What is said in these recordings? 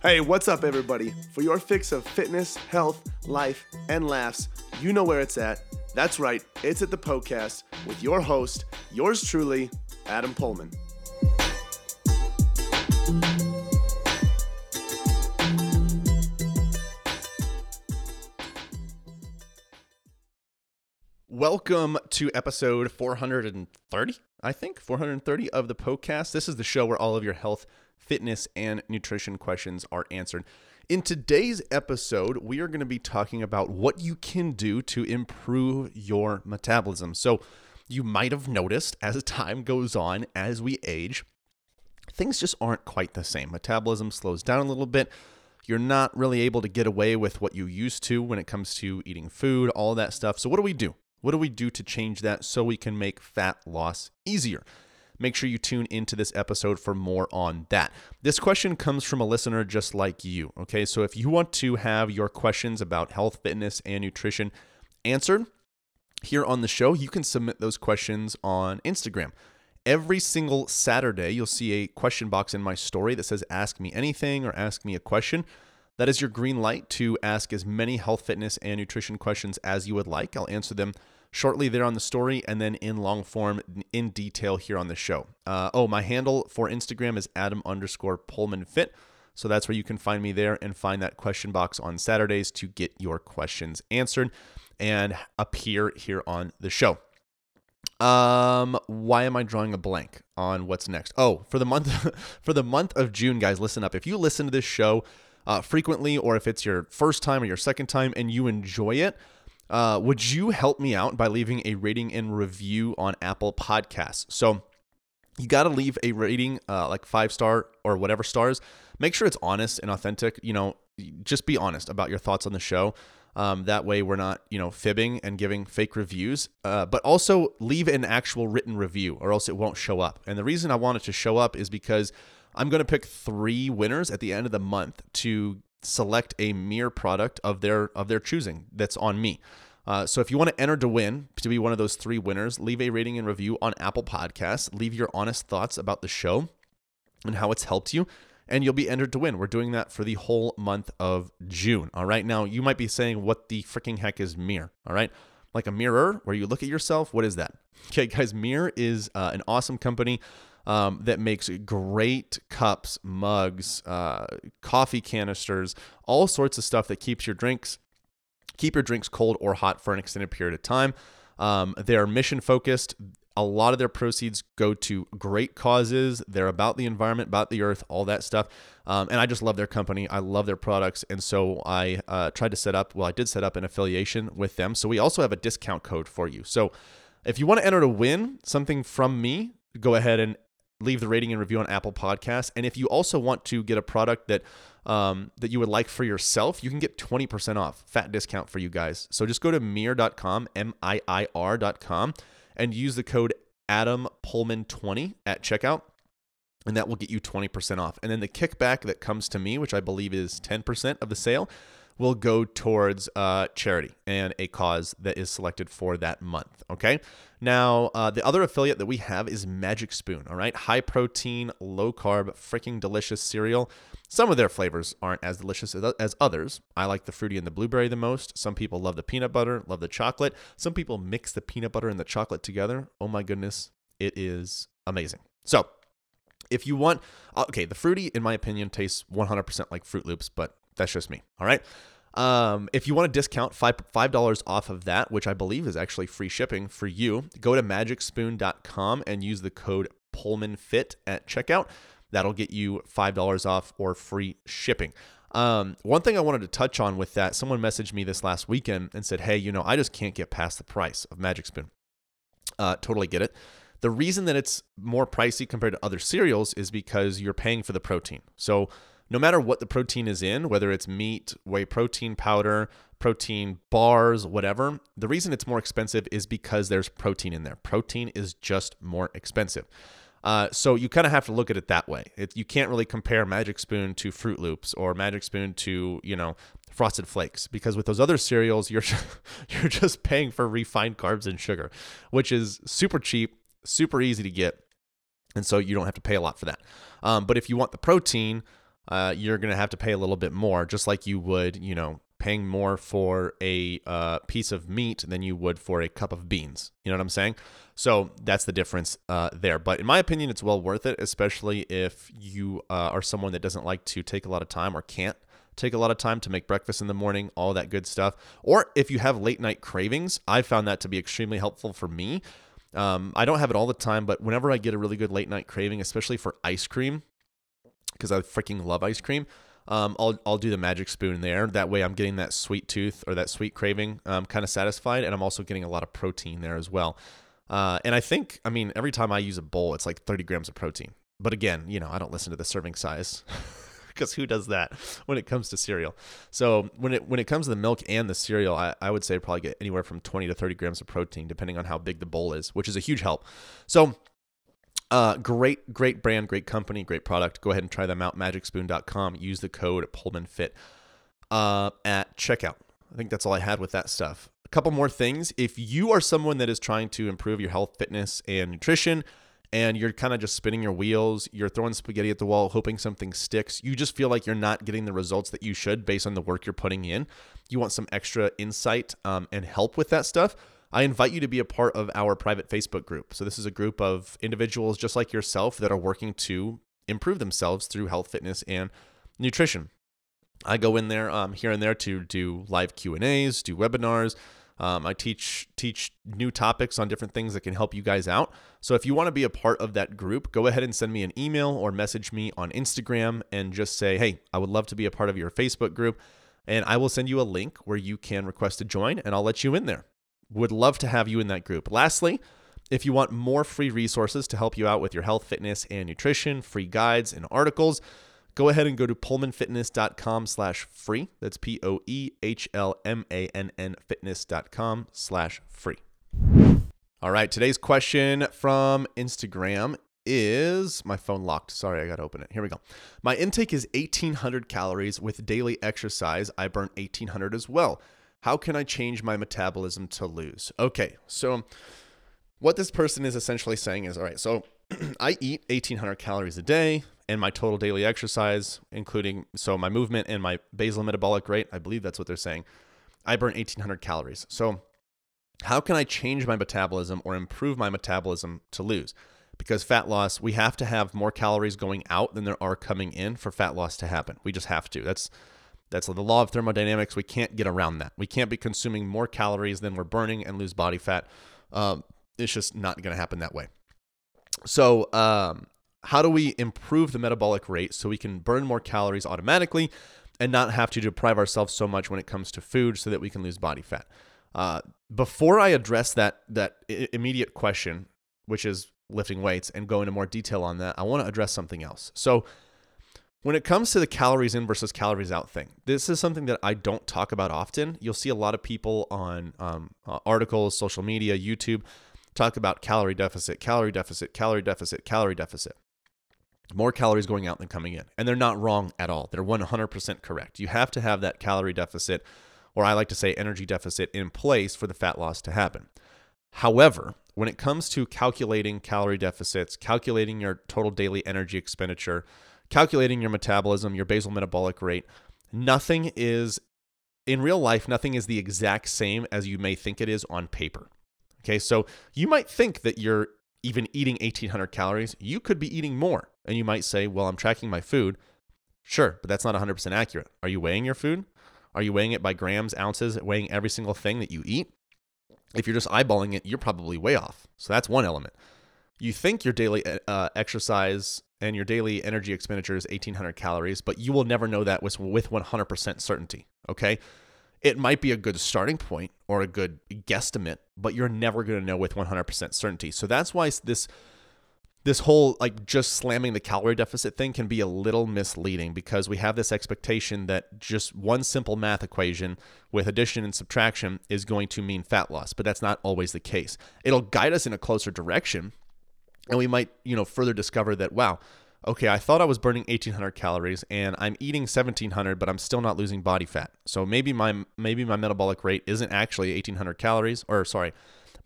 Hey, what's up, everybody? For your fix of fitness, health, life, and laughs, you know where it's at. That's right, it's at the Poecast with your host, yours truly, Adam Poehlmann. Welcome to episode 430, I think, 430 of the Poecast. This is the show where all of your health, fitness, and nutrition questions are answered. In today's episode, we are going to be talking about what you can do to improve your metabolism. So, you might have noticed as time goes on, as we age, things just aren't quite the same. Metabolism slows down a little bit. You're not really able to get away with what you used to when it comes to eating food, all that stuff. So, what do we do? What do we do to change that so we can make fat loss easier? Make sure you tune into this episode for more on that. This question comes from a listener just like you. Okay, so if you want to have your questions about health, fitness, and nutrition answered here on the show, you can submit those questions on Instagram. Every single Saturday, you'll see a question box in my story that says Ask Me Anything or Ask Me a Question. That is your green light to ask as many health, fitness, and nutrition questions as you would like. I'll answer them shortly there on the story and then in long form in detail here on the show. Uh, oh, my handle for Instagram is Adam underscore Poehlmann Fit. So that's where you can find me there and find that question box on Saturdays to get your questions answered and appear here on the show. Um, why am I drawing a blank on what's next? Oh, for the month for the month of June, guys, listen up. If you listen to this show uh, frequently, or if it's your first time or your second time and you enjoy it, uh, would you help me out by leaving a rating and review on Apple Podcasts? So you got to leave a rating, uh, like five star or whatever stars. Make sure it's honest and authentic. You know, just be honest about your thoughts on the show. Um, that way, we're not, you know, fibbing and giving fake reviews. Uh, but also leave an actual written review, or else it won't show up. And the reason I want it to show up is because I'm going to pick three winners at the end of the month to select a MiiR product of their of their choosing that's on me. Uh, so if you want to enter to win to be one of those three winners, leave a rating and review on Apple Podcasts. Leave your honest thoughts about the show and how it's helped you, and you'll be entered to win. We're doing that for the whole month of June. All right. Now you might be saying, "What the freaking heck is MiiR?" All right. Like a mirror where you look at yourself. What is that? Okay, guys. MiiR is uh, an awesome company um, that makes great cups, mugs, uh, coffee canisters, all sorts of stuff that keeps your drinks keep your drinks cold or hot for an extended period of time. Um, they are mission focused. A lot of their proceeds go to great causes. They're about the environment, about the earth, all that stuff. Um, and I just love their company. I love their products. And so I uh, tried to set up, well, I did set up an affiliation with them. So we also have a discount code for you. So if you want to enter to win something from me, go ahead and leave the rating and review on Apple Podcasts. And if you also want to get a product that um, that you would like for yourself, you can get 20% off, fat discount for you guys. So just go to miir.com, M I I R.com, and use the code Adam Poehlmann 20 at checkout. And that will get you 20% off. And then the kickback that comes to me, which I believe is 10% of the sale, will go towards uh, charity and a cause that is selected for that month. Okay. Now, uh, the other affiliate that we have is Magic Spoon. All right. High protein, low carb, freaking delicious cereal. Some of their flavors aren't as delicious as others. I like the fruity and the blueberry the most. Some people love the peanut butter, love the chocolate. Some people mix the peanut butter and the chocolate together. Oh my goodness. It is amazing. So, if you want, uh, okay, the fruity, in my opinion, tastes 100% like Froot Loops, but that's just me. All right. Um, if you want to discount five dollars off of that, which I believe is actually free shipping for you, go to magicspoon.com and use the code PoehlmannFit at checkout. That'll get you five dollars off or free shipping. Um, one thing I wanted to touch on with that, someone messaged me this last weekend and said, "Hey, you know, I just can't get past the price of Magic Spoon." Uh, totally get it. The reason that it's more pricey compared to other cereals is because you're paying for the protein. So no matter what the protein is in, whether it's meat, whey protein powder, protein bars, whatever, the reason it's more expensive is because there's protein in there. Protein is just more expensive. Uh, so you kind of have to look at it that way. It, you can't really compare Magic Spoon to Froot Loops or Magic Spoon to you know Frosted Flakes because with those other cereals you're you're just paying for refined carbs and sugar, which is super cheap, super easy to get, and so you don't have to pay a lot for that. Um, but if you want the protein, uh, you're going to have to pay a little bit more, just like you would, you know, paying more for a uh, piece of meat than you would for a cup of beans. You know what I'm saying? So that's the difference uh, there. But in my opinion, it's well worth it, especially if you uh, are someone that doesn't like to take a lot of time or can't take a lot of time to make breakfast in the morning, all that good stuff. Or if you have late night cravings, I found that to be extremely helpful for me. Um, I don't have it all the time, but whenever I get a really good late night craving, especially for ice cream, because I freaking love ice cream, um, I'll I'll do the magic spoon there. That way, I'm getting that sweet tooth or that sweet craving um, kind of satisfied, and I'm also getting a lot of protein there as well. Uh, and I think, I mean, every time I use a bowl, it's like 30 grams of protein. But again, you know, I don't listen to the serving size. because who does that when it comes to cereal? So when it when it comes to the milk and the cereal, I, I would say probably get anywhere from 20 to 30 grams of protein, depending on how big the bowl is, which is a huge help. So uh, great, great brand, great company, great product. Go ahead and try them out. MagicSpoon.com. Use the code PoehlmannFit uh, at checkout. I think that's all I had with that stuff. A couple more things. If you are someone that is trying to improve your health, fitness, and nutrition, and you're kind of just spinning your wheels, you're throwing spaghetti at the wall, hoping something sticks. You just feel like you're not getting the results that you should based on the work you're putting in. You want some extra insight um, and help with that stuff. I invite you to be a part of our private Facebook group. So, this is a group of individuals just like yourself that are working to improve themselves through health, fitness, and nutrition. I go in there um, here and there to do live Q and A's, do webinars, um, I teach teach new topics on different things that can help you guys out. So if you want to be a part of that group, go ahead and send me an email or message me on Instagram and just say, "Hey, I would love to be a part of your Facebook group." And I will send you a link where you can request to join and I'll let you in there. Would love to have you in that group. Lastly, if you want more free resources to help you out with your health, fitness, and nutrition, free guides and articles, go ahead and go to poehlmannfitness.com slash free. That's P-O-E-H-L-M-A-N-N fitness.com slash free. All right, today's question from Instagram is my phone locked. Sorry, I got to open it. Here we go. My intake is 1800 calories with daily exercise. I burn 1800 as well. How can I change my metabolism to lose? Okay, so what this person is essentially saying is all right, so I eat 1800 calories a day and my total daily exercise, including so my movement and my basal metabolic rate, I believe that's what they're saying. I burn 1800 calories. So, how can I change my metabolism or improve my metabolism to lose? Because fat loss, we have to have more calories going out than there are coming in for fat loss to happen. We just have to. That's that's the law of thermodynamics. We can't get around that. We can't be consuming more calories than we're burning and lose body fat. Um, it's just not going to happen that way. So, um, how do we improve the metabolic rate so we can burn more calories automatically and not have to deprive ourselves so much when it comes to food so that we can lose body fat? Uh, before I address that that immediate question, which is lifting weights, and go into more detail on that, I want to address something else. So, when it comes to the calories in versus calories out thing, this is something that I don't talk about often. You'll see a lot of people on um, uh, articles, social media, YouTube talk about calorie deficit, calorie deficit, calorie deficit, calorie deficit more calories going out than coming in. And they're not wrong at all. They're 100% correct. You have to have that calorie deficit, or I like to say energy deficit, in place for the fat loss to happen. However, when it comes to calculating calorie deficits, calculating your total daily energy expenditure, calculating your metabolism, your basal metabolic rate, nothing is, in real life, nothing is the exact same as you may think it is on paper. Okay, so you might think that you're even eating 1800 calories, you could be eating more. And you might say, well, I'm tracking my food. Sure, but that's not 100% accurate. Are you weighing your food? Are you weighing it by grams, ounces, weighing every single thing that you eat? If you're just eyeballing it, you're probably way off. So that's one element. You think your daily uh, exercise and your daily energy expenditure is 1800 calories, but you will never know that with, with 100% certainty. Okay it might be a good starting point or a good guesstimate, but you're never going to know with 100% certainty. So that's why this this whole like just slamming the calorie deficit thing can be a little misleading because we have this expectation that just one simple math equation with addition and subtraction is going to mean fat loss, but that's not always the case. It'll guide us in a closer direction and we might, you know, further discover that wow, okay, I thought I was burning 1800 calories and I'm eating 1700, but I'm still not losing body fat. So maybe my maybe my metabolic rate isn't actually 1800 calories, or sorry,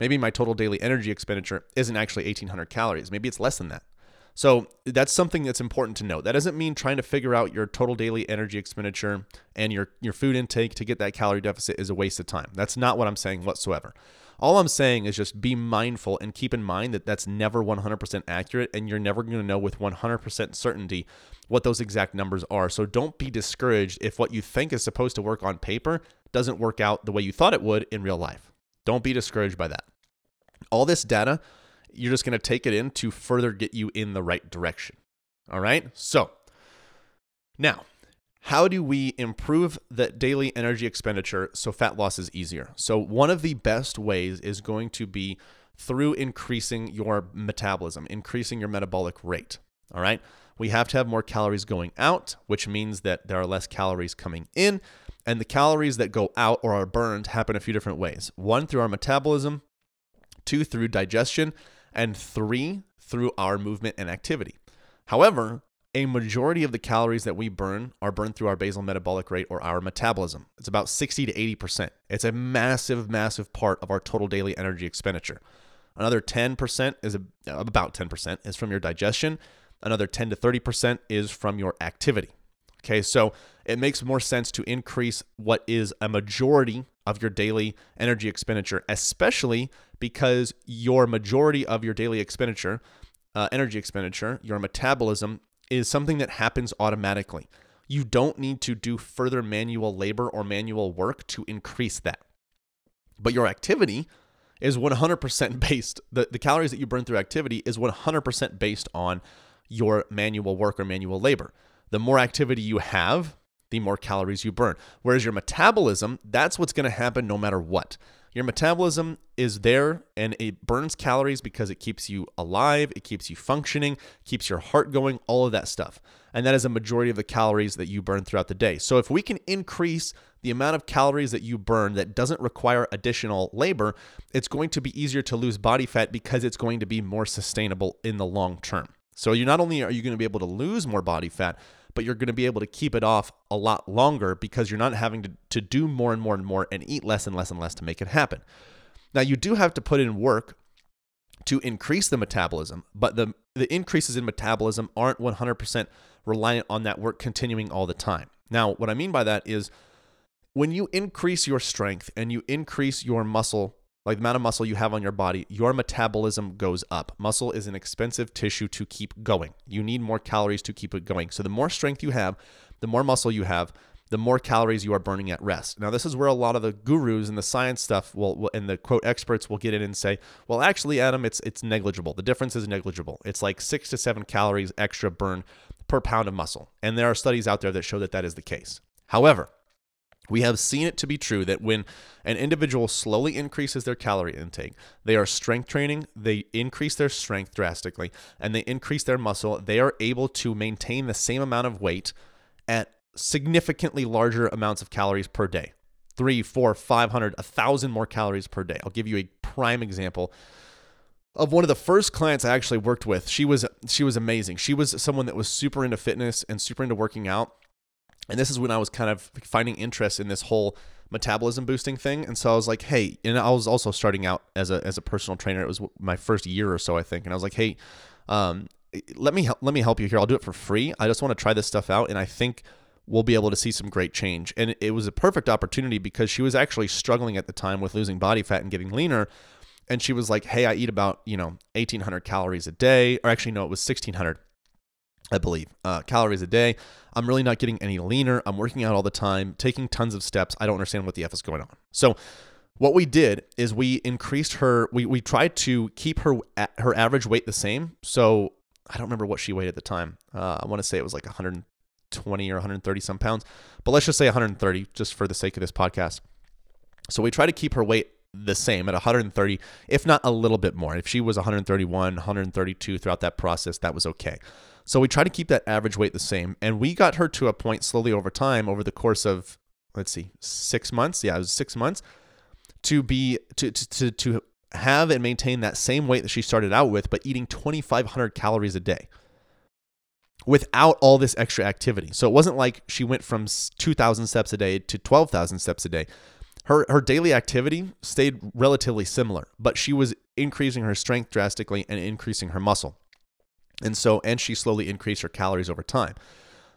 maybe my total daily energy expenditure isn't actually 1800 calories. Maybe it's less than that. So that's something that's important to note. That doesn't mean trying to figure out your total daily energy expenditure and your, your food intake to get that calorie deficit is a waste of time. That's not what I'm saying whatsoever. All I'm saying is just be mindful and keep in mind that that's never 100% accurate and you're never going to know with 100% certainty what those exact numbers are. So don't be discouraged if what you think is supposed to work on paper doesn't work out the way you thought it would in real life. Don't be discouraged by that. All this data, you're just going to take it in to further get you in the right direction. All right? So, now, how do we improve the daily energy expenditure so fat loss is easier? So, one of the best ways is going to be through increasing your metabolism, increasing your metabolic rate. All right. We have to have more calories going out, which means that there are less calories coming in. And the calories that go out or are burned happen a few different ways one, through our metabolism, two, through digestion, and three, through our movement and activity. However, a majority of the calories that we burn are burned through our basal metabolic rate or our metabolism. It's about 60 to 80%. It's a massive, massive part of our total daily energy expenditure. Another 10% is a, uh, about 10% is from your digestion. Another 10 to 30% is from your activity. Okay, so it makes more sense to increase what is a majority of your daily energy expenditure, especially because your majority of your daily expenditure, uh, energy expenditure, your metabolism is something that happens automatically. You don't need to do further manual labor or manual work to increase that. But your activity is 100% based, the, the calories that you burn through activity is 100% based on your manual work or manual labor. The more activity you have, the more calories you burn. Whereas your metabolism, that's what's going to happen no matter what. Your metabolism is there and it burns calories because it keeps you alive, it keeps you functioning, keeps your heart going, all of that stuff. And that is a majority of the calories that you burn throughout the day. So if we can increase the amount of calories that you burn that doesn't require additional labor, it's going to be easier to lose body fat because it's going to be more sustainable in the long term. So you not only are you going to be able to lose more body fat, but you're going to be able to keep it off a lot longer because you're not having to, to do more and more and more and eat less and less and less to make it happen. Now, you do have to put in work to increase the metabolism, but the, the increases in metabolism aren't 100% reliant on that work continuing all the time. Now, what I mean by that is when you increase your strength and you increase your muscle like the amount of muscle you have on your body, your metabolism goes up. Muscle is an expensive tissue to keep going. You need more calories to keep it going. So the more strength you have, the more muscle you have, the more calories you are burning at rest. Now, this is where a lot of the gurus and the science stuff will, will, and the quote experts will get in and say, "Well, actually, Adam, it's it's negligible. The difference is negligible. It's like six to seven calories extra burn per pound of muscle." And there are studies out there that show that that is the case. However, we have seen it to be true that when an individual slowly increases their calorie intake, they are strength training, they increase their strength drastically, and they increase their muscle, they are able to maintain the same amount of weight at significantly larger amounts of calories per day three, four, five hundred, a thousand more calories per day. I'll give you a prime example of one of the first clients I actually worked with. She was she was amazing. She was someone that was super into fitness and super into working out and this is when I was kind of finding interest in this whole metabolism boosting thing. And so I was like, hey, and I was also starting out as a as a personal trainer. It was my first year or so, I think. And I was like, hey, um, let me let me help you here. I'll do it for free. I just want to try this stuff out, and I think we'll be able to see some great change. And it was a perfect opportunity because she was actually struggling at the time with losing body fat and getting leaner. And she was like, hey, I eat about you know 1,800 calories a day, or actually no, it was 1,600 I believe, uh, calories a day. I'm really not getting any leaner. I'm working out all the time, taking tons of steps. I don't understand what the F is going on. So, what we did is we increased her, we, we tried to keep her her average weight the same. So, I don't remember what she weighed at the time. Uh, I want to say it was like 120 or 130 some pounds, but let's just say 130 just for the sake of this podcast. So, we try to keep her weight the same at 130, if not a little bit more. If she was 131, 132 throughout that process, that was okay. So we try to keep that average weight the same. And we got her to a point slowly over time, over the course of, let's see, six months. Yeah, it was six months to be, to, to, to, to have and maintain that same weight that she started out with, but eating 2,500 calories a day without all this extra activity. So it wasn't like she went from 2,000 steps a day to 12,000 steps a day. Her, her daily activity stayed relatively similar, but she was increasing her strength drastically and increasing her muscle. And so, and she slowly increased her calories over time.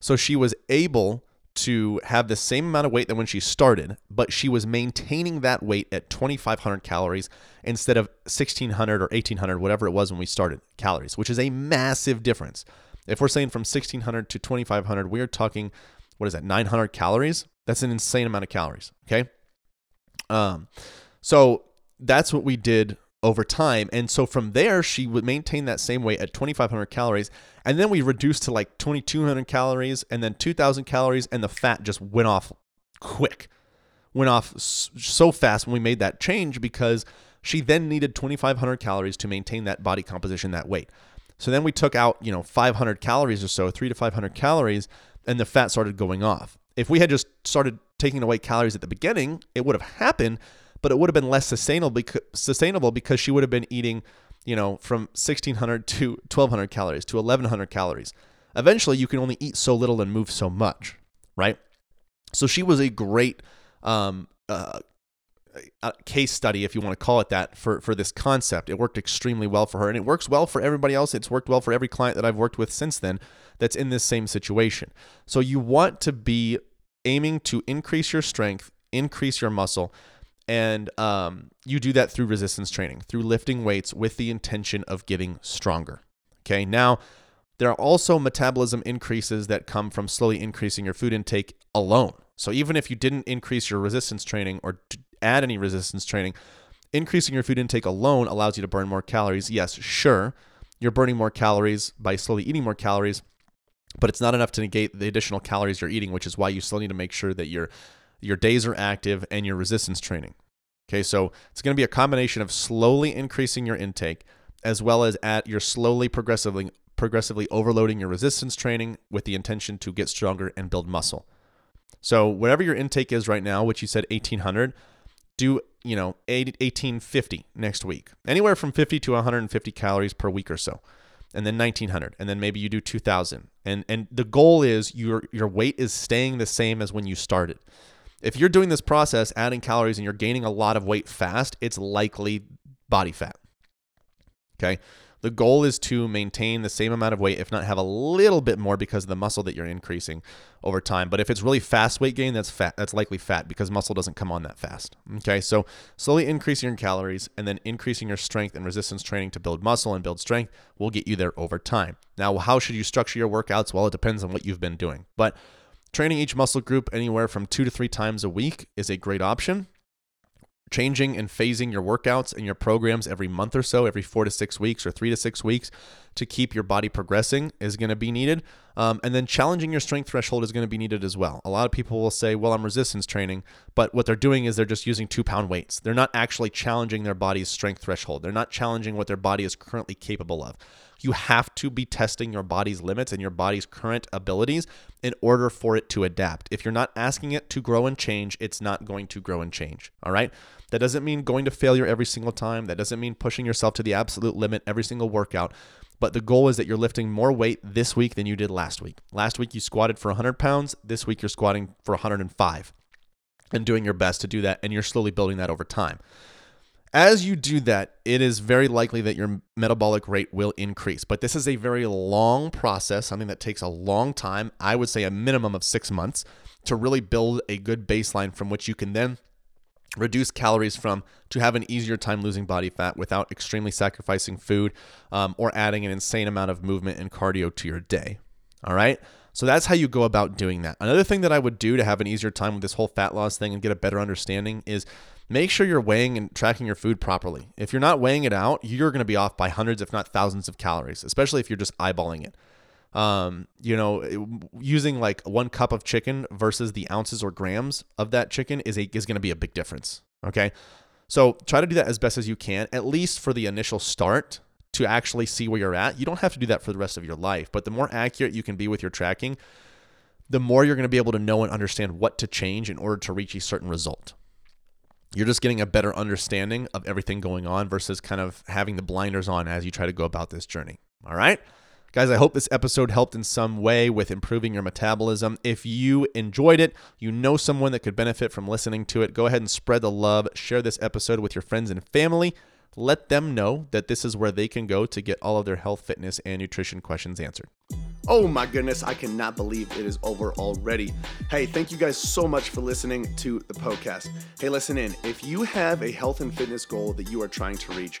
So she was able to have the same amount of weight that when she started, but she was maintaining that weight at 2,500 calories instead of 1,600 or 1,800, whatever it was when we started calories, which is a massive difference. If we're saying from 1,600 to 2,500, we're talking, what is that, 900 calories? That's an insane amount of calories. Okay. Um, so that's what we did over time. And so from there, she would maintain that same weight at 2,500 calories. And then we reduced to like 2,200 calories and then 2,000 calories, and the fat just went off quick. Went off so fast when we made that change because she then needed 2,500 calories to maintain that body composition, that weight. So then we took out, you know, 500 calories or so, three to 500 calories, and the fat started going off. If we had just started taking away calories at the beginning, it would have happened, but it would have been less sustainable because, sustainable because she would have been eating, you know, from 1600 to 1200 calories to 1100 calories. Eventually, you can only eat so little and move so much, right? So she was a great um, uh, case study, if you want to call it that, for for this concept. It worked extremely well for her, and it works well for everybody else. It's worked well for every client that I've worked with since then that's in this same situation. So you want to be aiming to increase your strength, increase your muscle, and um, you do that through resistance training, through lifting weights with the intention of getting stronger. Okay, now there are also metabolism increases that come from slowly increasing your food intake alone. So even if you didn't increase your resistance training or add any resistance training, increasing your food intake alone allows you to burn more calories. Yes, sure, you're burning more calories by slowly eating more calories, but it's not enough to negate the additional calories you're eating, which is why you still need to make sure that your your days are active and your resistance training. Okay, so it's going to be a combination of slowly increasing your intake as well as at your slowly progressively progressively overloading your resistance training with the intention to get stronger and build muscle. So whatever your intake is right now, which you said 1800, do you know 1850 next week anywhere from 50 to 150 calories per week or so and then 1900 and then maybe you do 2000 and and the goal is your your weight is staying the same as when you started if you're doing this process adding calories and you're gaining a lot of weight fast it's likely body fat okay the goal is to maintain the same amount of weight, if not have a little bit more because of the muscle that you're increasing over time. But if it's really fast weight gain, that's fat. That's likely fat because muscle doesn't come on that fast. Okay, so slowly increasing your calories and then increasing your strength and resistance training to build muscle and build strength will get you there over time. Now, how should you structure your workouts? Well, it depends on what you've been doing, but training each muscle group anywhere from two to three times a week is a great option. Changing and phasing your workouts and your programs every month or so, every four to six weeks or three to six weeks to keep your body progressing is going to be needed. Um, and then challenging your strength threshold is going to be needed as well. A lot of people will say, well, I'm resistance training, but what they're doing is they're just using two pound weights. They're not actually challenging their body's strength threshold. They're not challenging what their body is currently capable of. You have to be testing your body's limits and your body's current abilities in order for it to adapt. If you're not asking it to grow and change, it's not going to grow and change. All right. That doesn't mean going to failure every single time. That doesn't mean pushing yourself to the absolute limit every single workout. But the goal is that you're lifting more weight this week than you did last week. Last week you squatted for 100 pounds. This week you're squatting for 105 and doing your best to do that. And you're slowly building that over time. As you do that, it is very likely that your metabolic rate will increase. But this is a very long process, something that takes a long time. I would say a minimum of six months to really build a good baseline from which you can then reduce calories from to have an easier time losing body fat without extremely sacrificing food um, or adding an insane amount of movement and cardio to your day. All right. So that's how you go about doing that. Another thing that I would do to have an easier time with this whole fat loss thing and get a better understanding is make sure you're weighing and tracking your food properly. If you're not weighing it out, you're going to be off by hundreds, if not thousands of calories, especially if you're just eyeballing it um, you know, using like one cup of chicken versus the ounces or grams of that chicken is a, is going to be a big difference. Okay. So try to do that as best as you can, at least for the initial start to actually see where you're at. You don't have to do that for the rest of your life, but the more accurate you can be with your tracking, the more you're going to be able to know and understand what to change in order to reach a certain result. You're just getting a better understanding of everything going on versus kind of having the blinders on as you try to go about this journey. All right. Guys, I hope this episode helped in some way with improving your metabolism. If you enjoyed it, you know someone that could benefit from listening to it, go ahead and spread the love. Share this episode with your friends and family. let them know that this is where they can go to get all of their health, fitness, and nutrition questions answered. Oh my goodness, I cannot believe it is over already. Hey, thank you guys so much for listening to the Poecast. Hey, listen in. If you have a health and fitness goal that you are trying to reach,